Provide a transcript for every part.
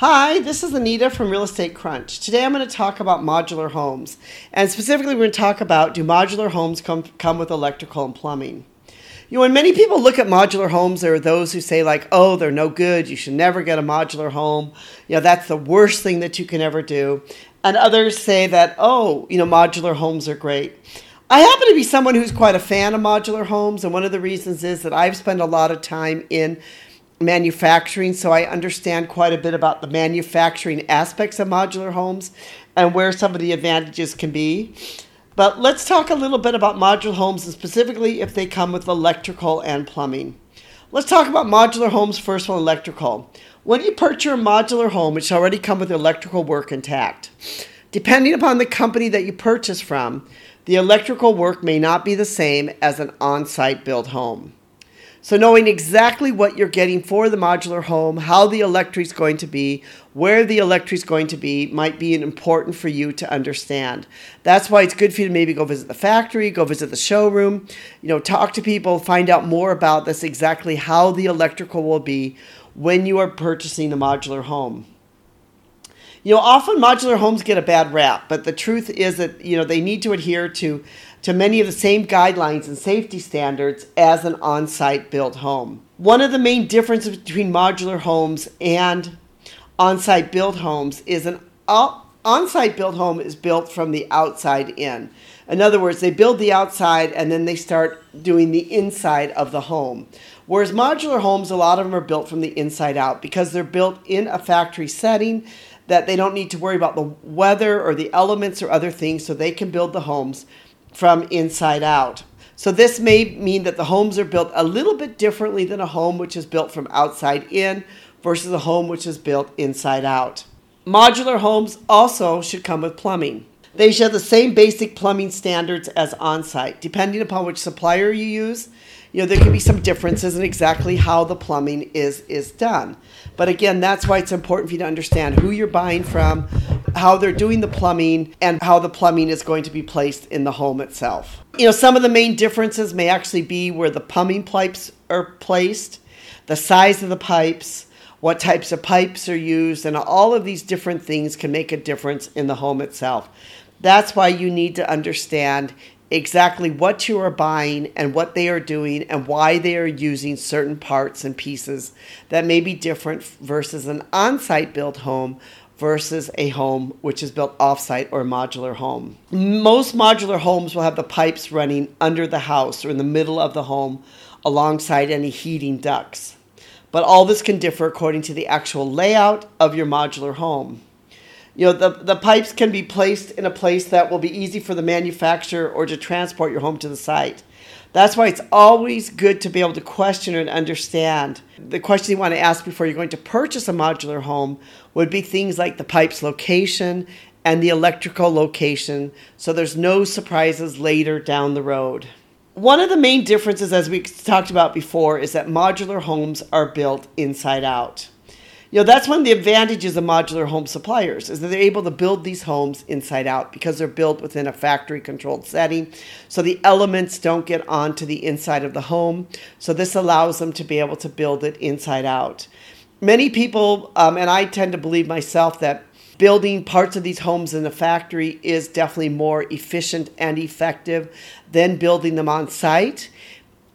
Hi, this is Anita from Real Estate Crunch. Today I'm going to talk about modular homes. And specifically, we're going to talk about do modular homes come, come with electrical and plumbing? You know, when many people look at modular homes, there are those who say, like, oh, they're no good. You should never get a modular home. You know, that's the worst thing that you can ever do. And others say that, oh, you know, modular homes are great. I happen to be someone who's quite a fan of modular homes. And one of the reasons is that I've spent a lot of time in manufacturing, so I understand quite a bit about the manufacturing aspects of modular homes and where some of the advantages can be. But let's talk a little bit about modular homes and specifically if they come with electrical and plumbing. Let's talk about modular homes first on electrical. When you purchase a modular home, it should already come with electrical work intact. Depending upon the company that you purchase from, the electrical work may not be the same as an on site built home. So, knowing exactly what you're getting for the modular home, how the electric is going to be, where the electric is going to be, might be important for you to understand. That's why it's good for you to maybe go visit the factory, go visit the showroom, you know, talk to people, find out more about this exactly how the electrical will be when you are purchasing a modular home. You know, often modular homes get a bad rap, but the truth is that, you know, they need to adhere to to many of the same guidelines and safety standards as an on site built home. One of the main differences between modular homes and on site built homes is an on site built home is built from the outside in. In other words, they build the outside and then they start doing the inside of the home. Whereas modular homes, a lot of them are built from the inside out because they're built in a factory setting that they don't need to worry about the weather or the elements or other things, so they can build the homes from inside out. So this may mean that the homes are built a little bit differently than a home which is built from outside in versus a home which is built inside out. Modular homes also should come with plumbing. They share the same basic plumbing standards as on-site. Depending upon which supplier you use, you know, there can be some differences in exactly how the plumbing is is done. But again, that's why it's important for you to understand who you're buying from, how they're doing the plumbing and how the plumbing is going to be placed in the home itself. You know, some of the main differences may actually be where the plumbing pipes are placed, the size of the pipes, what types of pipes are used, and all of these different things can make a difference in the home itself. That's why you need to understand exactly what you are buying and what they are doing and why they are using certain parts and pieces that may be different versus an on site built home versus a home which is built offsite or modular home. Most modular homes will have the pipes running under the house or in the middle of the home alongside any heating ducts. But all this can differ according to the actual layout of your modular home. You know, the, the pipes can be placed in a place that will be easy for the manufacturer or to transport your home to the site. That's why it's always good to be able to question and understand. The question you want to ask before you're going to purchase a modular home would be things like the pipe's location and the electrical location, so there's no surprises later down the road. One of the main differences, as we talked about before, is that modular homes are built inside out you know that's one of the advantages of modular home suppliers is that they're able to build these homes inside out because they're built within a factory controlled setting. So the elements don't get onto the inside of the home. So this allows them to be able to build it inside out. Many people um, and i tend to believe myself that building parts of these homes in the factory is definitely more efficient and effective than building them on site.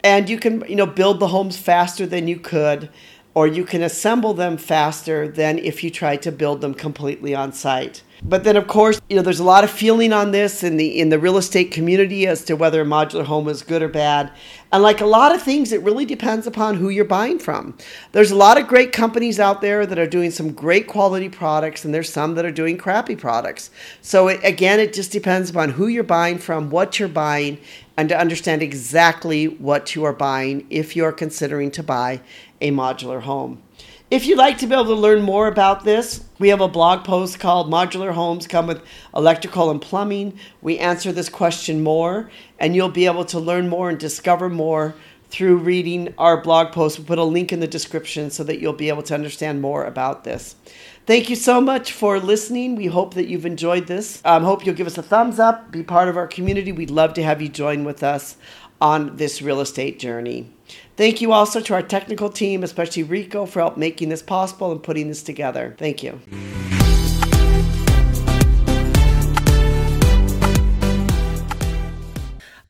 And you can you know build the homes faster than you could or you can assemble them faster than if you try to build them completely on site. But then of course, you know, there's a lot of feeling on this in the in the real estate community as to whether a modular home is good or bad. And like a lot of things, it really depends upon who you're buying from. There's a lot of great companies out there that are doing some great quality products, and there's some that are doing crappy products. So it, again, it just depends upon who you're buying from, what you're buying, and to understand exactly what you are buying if you're considering to buy a modular home. If you'd like to be able to learn more about this, we have a blog post called Modular Homes Come with Electrical and Plumbing. We answer this question more, and you'll be able to learn more and discover more through reading our blog post. We'll put a link in the description so that you'll be able to understand more about this. Thank you so much for listening. We hope that you've enjoyed this. Um, hope you'll give us a thumbs up, be part of our community. We'd love to have you join with us on this real estate journey. Thank you also to our technical team, especially Rico, for help making this possible and putting this together. Thank you.